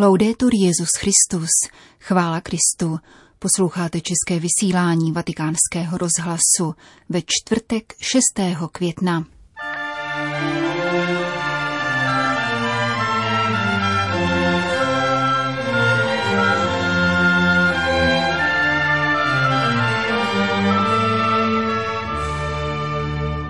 Laudetur Jezus Christus, chvála Kristu. Posloucháte české vysílání Vatikánského rozhlasu ve čtvrtek 6. května.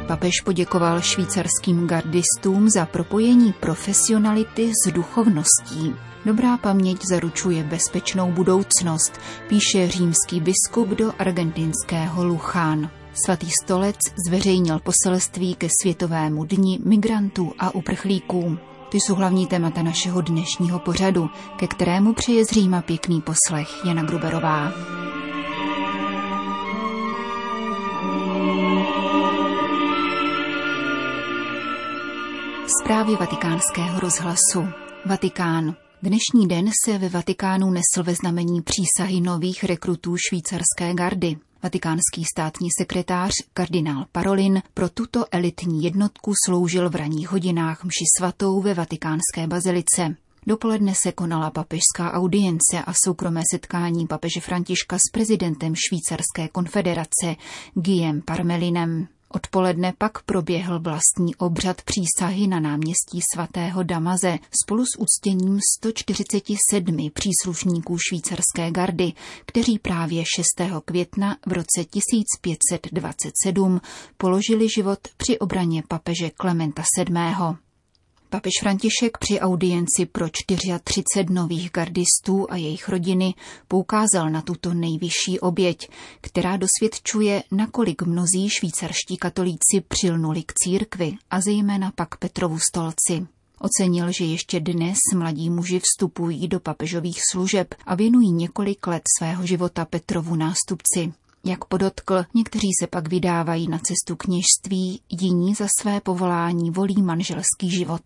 Papež poděkoval švýcarským gardistům za propojení profesionality s duchovností. Dobrá paměť zaručuje bezpečnou budoucnost, píše římský biskup do argentinského Luchán. Svatý stolec zveřejnil poselství ke Světovému dni migrantů a uprchlíků. Ty jsou hlavní témata našeho dnešního pořadu, ke kterému přeje z Říma pěkný poslech Jana Gruberová. Zprávy vatikánského rozhlasu. Vatikán. Dnešní den se ve Vatikánu nesl ve znamení přísahy nových rekrutů švýcarské gardy. Vatikánský státní sekretář kardinál Parolin pro tuto elitní jednotku sloužil v ranních hodinách mši svatou ve vatikánské bazilice. Dopoledne se konala papežská audience a soukromé setkání papeže Františka s prezidentem Švýcarské konfederace Guillem Parmelinem. Odpoledne pak proběhl vlastní obřad přísahy na náměstí svatého Damaze spolu s uctěním 147 příslušníků švýcarské gardy, kteří právě 6. května v roce 1527 položili život při obraně papeže Klementa VII. Papež František při audienci pro 34 nových gardistů a jejich rodiny poukázal na tuto nejvyšší oběť, která dosvědčuje, nakolik mnozí švýcarští katolíci přilnuli k církvi a zejména pak Petrovu stolci. Ocenil, že ještě dnes mladí muži vstupují do papežových služeb a věnují několik let svého života Petrovu nástupci. Jak podotkl, někteří se pak vydávají na cestu kněžství, jiní za své povolání volí manželský život.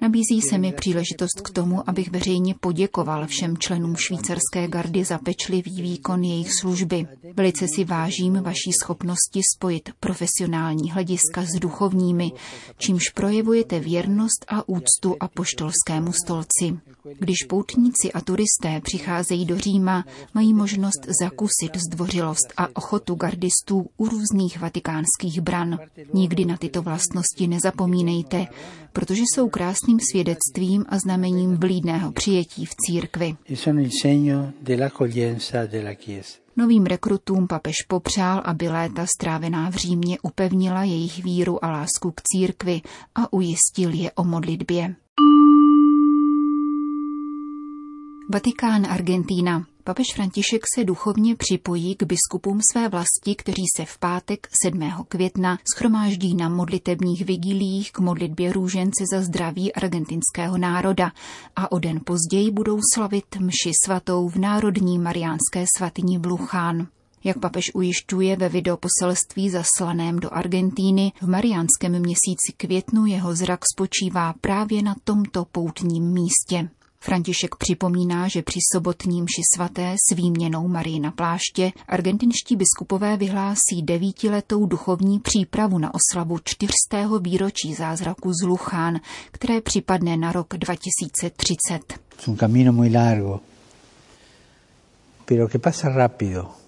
Nabízí se mi příležitost k tomu, abych veřejně poděkoval všem členům švýcarské gardy za pečlivý výkon jejich služby. Velice si vážím vaší schopnosti spojit profesionální hlediska s duchovními, čímž projevujete věrnost a úctu apoštolskému stolci. Když poutníci a turisté přicházejí do Říma, mají možnost zakusit zdvořilost a ochotu gardistů u různých vatikánských bran. Nikdy na tyto vlastnosti nezapomínejte, protože jsou krásným svědectvím a znamením vlídného přijetí v církvi. Novým rekrutům papež popřál, aby léta strávená v Římě upevnila jejich víru a lásku k církvi a ujistil je o modlitbě. Vatikán Argentína. Papež František se duchovně připojí k biskupům své vlasti, kteří se v pátek 7. května schromáždí na modlitebních vigilích k modlitbě růžence za zdraví argentinského národa a o den později budou slavit mši svatou v Národní mariánské svatyni v Luchán. Jak papež ujišťuje ve videoposelství zaslaném do Argentíny, v mariánském měsíci květnu jeho zrak spočívá právě na tomto poutním místě. František připomíná, že při sobotním ši svaté s výměnou Marii na pláště argentinští biskupové vyhlásí devítiletou duchovní přípravu na oslavu čtyřstého výročí zázraku z Luchán, které připadne na rok 2030. un camino muy largo, pero que pasa rápido.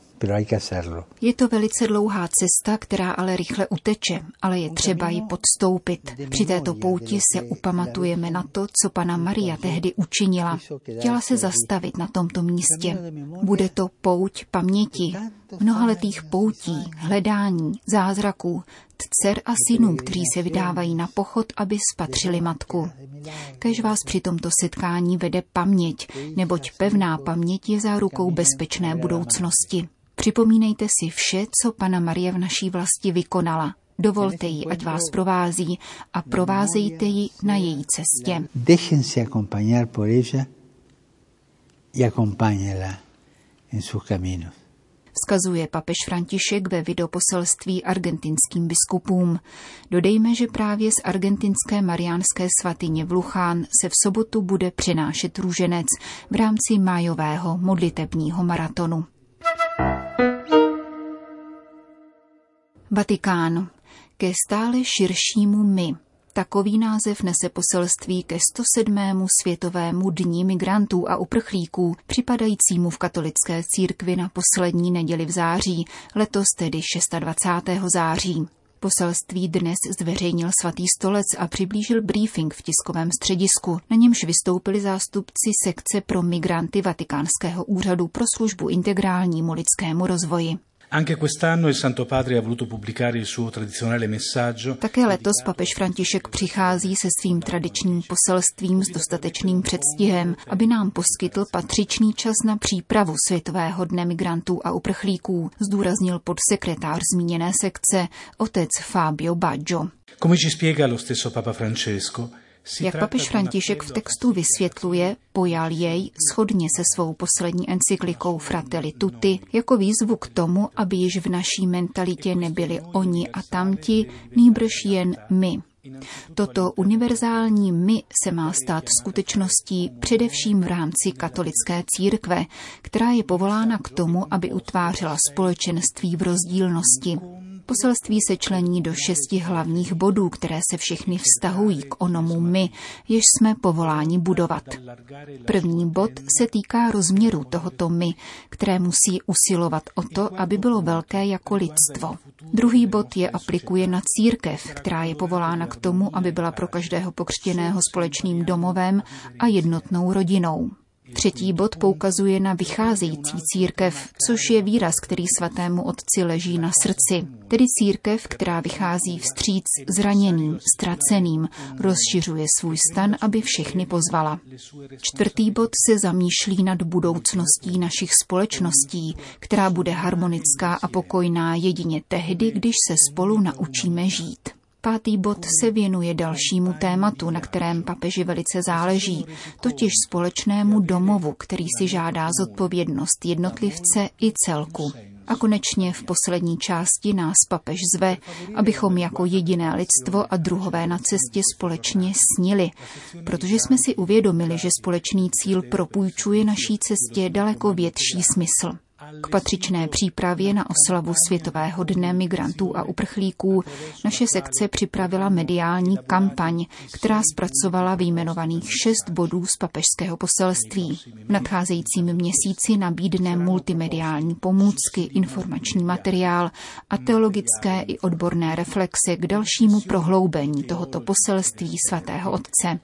Je to velice dlouhá cesta, která ale rychle uteče, ale je třeba ji podstoupit. Při této pouti se upamatujeme na to, co pana Maria tehdy učinila. Chtěla se zastavit na tomto místě. Bude to pouť paměti, mnohaletých poutí, hledání, zázraků, dcer a synů, kteří se vydávají na pochod, aby spatřili matku. Kež vás při tomto setkání vede paměť, neboť pevná paměť je zárukou bezpečné budoucnosti. Připomínejte si vše, co Pana Marie v naší vlasti vykonala. Dovolte jí, ať vás provází a provázejte ji na její cestě. Déjense acompañar por ella y acompáñela en sus caminos. Vzkazuje papež František ve videoposelství argentinským biskupům. Dodejme, že právě z argentinské mariánské svatyně v Luchán se v sobotu bude přenášet růženec v rámci májového modlitebního maratonu. Vatikán. Ke stále širšímu my. Takový název nese poselství ke 107. světovému dní migrantů a uprchlíků, připadajícímu v katolické církvi na poslední neděli v září, letos tedy 26. září. Poselství dnes zveřejnil svatý stolec a přiblížil briefing v tiskovém středisku. Na němž vystoupili zástupci sekce pro migranty Vatikánského úřadu pro službu integrálnímu lidskému rozvoji. Anche quest'anno il Santo Padre ha voluto pubblicare il suo tradizionale messaggio. Také letos papež František přichází se svým tradičním poselstvím s dostatečným předstihem, aby nám poskytl patřičný čas na přípravu Světového dne migrantů a uprchlíků, zdůraznil podsekretář zmíněné sekce otec Fabio Baggio. Come ci spiega lo stesso Papa Francesco, jak papež František v textu vysvětluje, pojal jej shodně se svou poslední encyklikou Fratelli Tutti jako výzvu k tomu, aby již v naší mentalitě nebyli oni a tamti, nýbrž jen my. Toto univerzální my se má stát skutečností především v rámci katolické církve, která je povolána k tomu, aby utvářela společenství v rozdílnosti. Poselství se člení do šesti hlavních bodů, které se všechny vztahují k onomu my, jež jsme povoláni budovat. První bod se týká rozměru tohoto my, které musí usilovat o to, aby bylo velké jako lidstvo. Druhý bod je aplikuje na církev, která je povolána k tomu, aby byla pro každého pokřtěného společným domovem a jednotnou rodinou. Třetí bod poukazuje na vycházející církev, což je výraz, který svatému otci leží na srdci. Tedy církev, která vychází vstříc zraněným, ztraceným, rozšiřuje svůj stan, aby všechny pozvala. Čtvrtý bod se zamýšlí nad budoucností našich společností, která bude harmonická a pokojná jedině tehdy, když se spolu naučíme žít. Pátý bod se věnuje dalšímu tématu, na kterém papeži velice záleží, totiž společnému domovu, který si žádá zodpovědnost jednotlivce i celku. A konečně v poslední části nás papež zve, abychom jako jediné lidstvo a druhové na cestě společně snili, protože jsme si uvědomili, že společný cíl propůjčuje naší cestě daleko větší smysl. K patřičné přípravě na oslavu Světového dne migrantů a uprchlíků naše sekce připravila mediální kampaň, která zpracovala vyjmenovaných šest bodů z papežského poselství. V nadcházejícím měsíci nabídne multimediální pomůcky, informační materiál a teologické i odborné reflexe k dalšímu prohloubení tohoto poselství svatého Otce.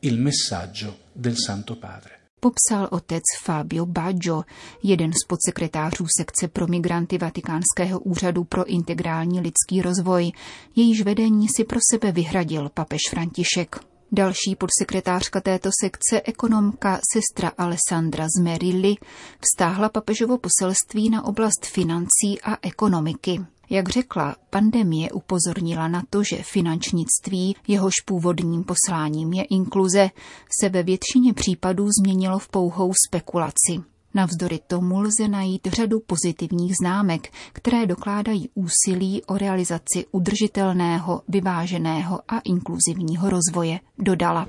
il messaggio del Santo Padre popsal otec Fabio Baggio, jeden z podsekretářů sekce pro migranty Vatikánského úřadu pro integrální lidský rozvoj. Jejíž vedení si pro sebe vyhradil papež František. Další podsekretářka této sekce, ekonomka sestra Alessandra Zmerilli, vztáhla papežovo poselství na oblast financí a ekonomiky. Jak řekla, pandemie upozornila na to, že finančnictví, jehož původním posláním je inkluze, se ve většině případů změnilo v pouhou spekulaci. Navzdory tomu lze najít řadu pozitivních známek, které dokládají úsilí o realizaci udržitelného, vyváženého a inkluzivního rozvoje, dodala.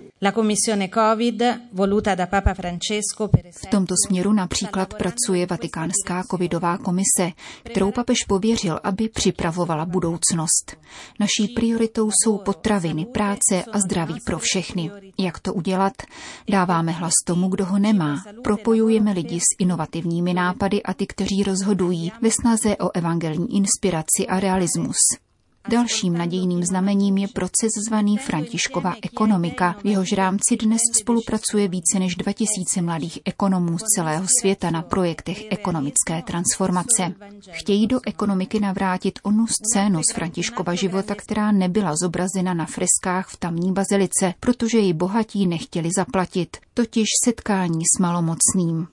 V tomto směru například pracuje Vatikánská covidová komise, kterou papež pověřil, aby připravovala budoucnost. Naší prioritou jsou potraviny, práce a zdraví pro všechny. Jak to udělat? Dáváme hlas tomu, kdo ho nemá. Propojujeme lidi s inovativními nápady a ty, kteří rozhodují ve snaze o evangelní inspiraci a realismus. Dalším nadějným znamením je proces zvaný Františkova ekonomika. V jehož rámci dnes spolupracuje více než 2000 mladých ekonomů z celého světa na projektech ekonomické transformace. Chtějí do ekonomiky navrátit onu scénu z Františkova života, která nebyla zobrazena na freskách v tamní bazilice, protože ji bohatí nechtěli zaplatit, totiž setkání s malomocným.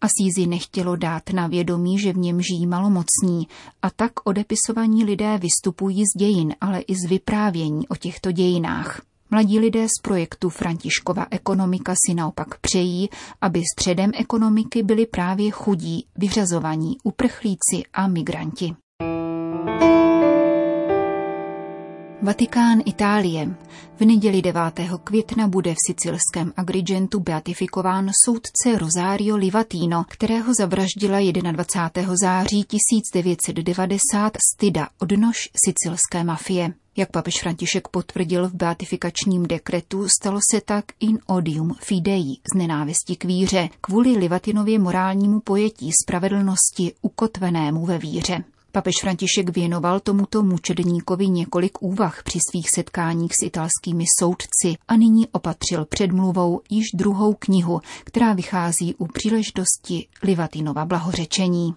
Asízi nechtělo dát na vědomí, že v něm žijí malomocní a tak odepisovaní lidé vystupují z dějin, ale i z vyprávění o těchto dějinách. Mladí lidé z projektu Františkova ekonomika si naopak přejí, aby středem ekonomiky byli právě chudí, vyřazovaní uprchlíci a migranti. Vatikán Itálie. V neděli 9. května bude v sicilském Agrigentu beatifikován soudce Rosario Livatino, kterého zavraždila 21. září 1990 Stida, odnož sicilské mafie. Jak papež František potvrdil v beatifikačním dekretu, stalo se tak in odium fidei z nenávisti k víře, kvůli Livatinově morálnímu pojetí spravedlnosti ukotvenému ve víře. Papež František věnoval tomuto mučedníkovi několik úvah při svých setkáních s italskými soudci a nyní opatřil předmluvou již druhou knihu, která vychází u příležitosti Livatinova blahořečení.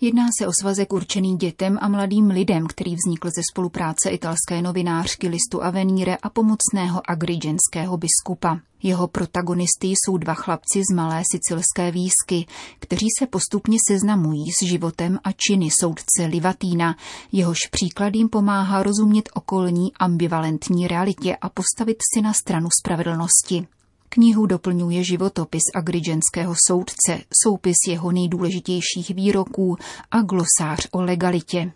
Jedná se o svazek určený dětem a mladým lidem, který vznikl ze spolupráce italské novinářky listu Avenire a pomocného agrigenského biskupa. Jeho protagonisty jsou dva chlapci z malé sicilské výsky, kteří se postupně seznamují s životem a činy soudce Livatína, jehož příklad jim pomáhá rozumět okolní ambivalentní realitě a postavit si na stranu spravedlnosti. Knihu doplňuje životopis agrigenského soudce, soupis jeho nejdůležitějších výroků a glosář o legalitě.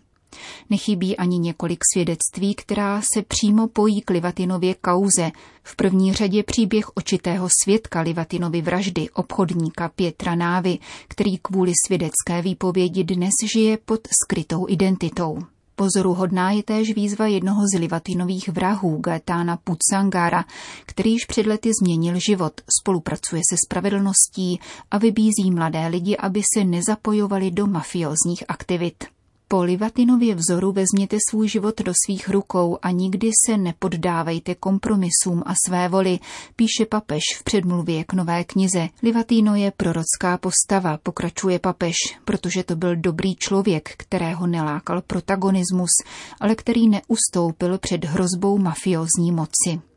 Nechybí ani několik svědectví, která se přímo pojí k Livatinově kauze. V první řadě příběh očitého svědka Livatinovy vraždy, obchodníka Pětra Návy, který kvůli svědecké výpovědi dnes žije pod skrytou identitou. Pozoruhodná je též výzva jednoho z Livatinových vrahů, Gaetána Pucangara, který již před lety změnil život, spolupracuje se spravedlností a vybízí mladé lidi, aby se nezapojovali do mafiozních aktivit. Po Livatinově vzoru vezměte svůj život do svých rukou a nikdy se nepoddávejte kompromisům a své voli, píše papež v předmluvě k nové knize. Livatino je prorocká postava, pokračuje papež, protože to byl dobrý člověk, kterého nelákal protagonismus, ale který neustoupil před hrozbou mafiozní moci.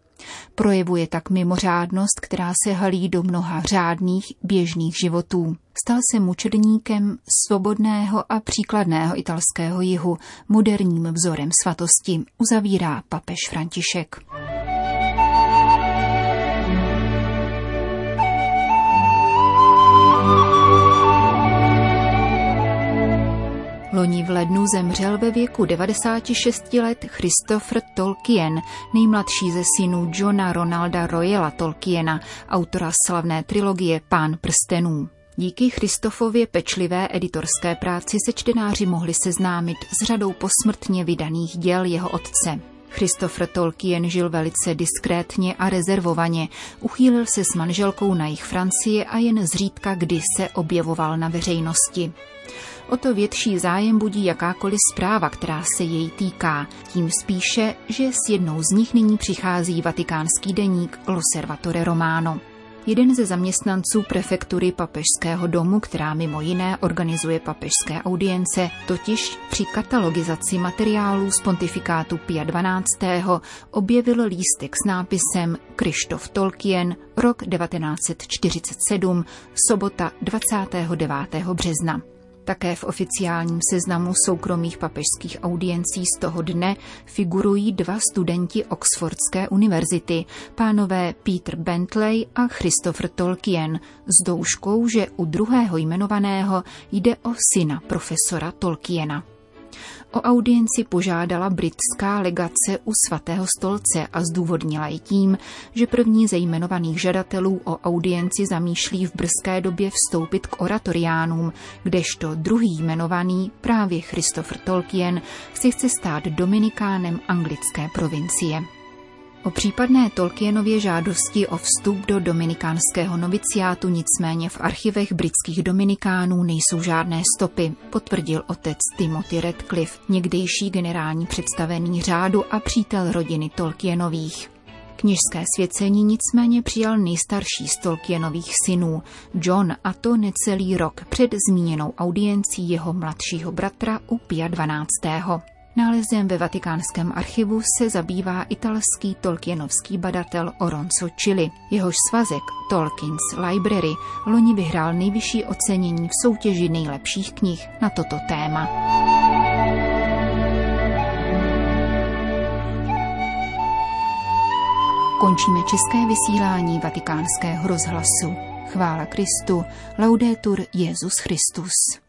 Projevuje tak mimořádnost, která se halí do mnoha řádných běžných životů. Stal se mučedníkem svobodného a příkladného italského jihu, moderním vzorem svatosti, uzavírá papež František. Loni v lednu zemřel ve věku 96 let Christopher Tolkien, nejmladší ze synů Johna Ronalda Royela Tolkiena, autora slavné trilogie Pán prstenů. Díky Christofově pečlivé editorské práci se čtenáři mohli seznámit s řadou posmrtně vydaných děl jeho otce. Christopher Tolkien žil velice diskrétně a rezervovaně, uchýlil se s manželkou na jich Francie a jen zřídka kdy se objevoval na veřejnosti. O to větší zájem budí jakákoliv zpráva, která se jej týká. Tím spíše, že s jednou z nich nyní přichází vatikánský deník L'Osservatore Romano. Jeden ze zaměstnanců prefektury papežského domu, která mimo jiné organizuje papežské audience, totiž při katalogizaci materiálů z pontifikátu Pia 12. objevil lístek s nápisem Krištof Tolkien, rok 1947, sobota 29. března. Také v oficiálním seznamu soukromých papežských audiencí z toho dne figurují dva studenti Oxfordské univerzity, pánové Peter Bentley a Christopher Tolkien, s douškou, že u druhého jmenovaného jde o syna profesora Tolkiena. O audienci požádala britská legace u svatého stolce a zdůvodnila ji tím, že první ze jmenovaných žadatelů o audienci zamýšlí v brzké době vstoupit k oratoriánům, kdežto druhý jmenovaný, právě Christopher Tolkien, si chce stát dominikánem anglické provincie. O případné Tolkienově žádosti o vstup do dominikánského noviciátu nicméně v archivech britských dominikánů nejsou žádné stopy, potvrdil otec Timothy Radcliffe, někdejší generální představený řádu a přítel rodiny Tolkienových. Kněžské svěcení nicméně přijal nejstarší z Tolkienových synů, John, a to necelý rok před zmíněnou audiencí jeho mladšího bratra u Pia 12. Nálezem ve vatikánském archivu se zabývá italský tolkienovský badatel Oronzo Chili. Jehož svazek Tolkien's Library loni vyhrál nejvyšší ocenění v soutěži nejlepších knih na toto téma. Končíme české vysílání vatikánského rozhlasu. Chvála Kristu, laudetur Jezus Christus.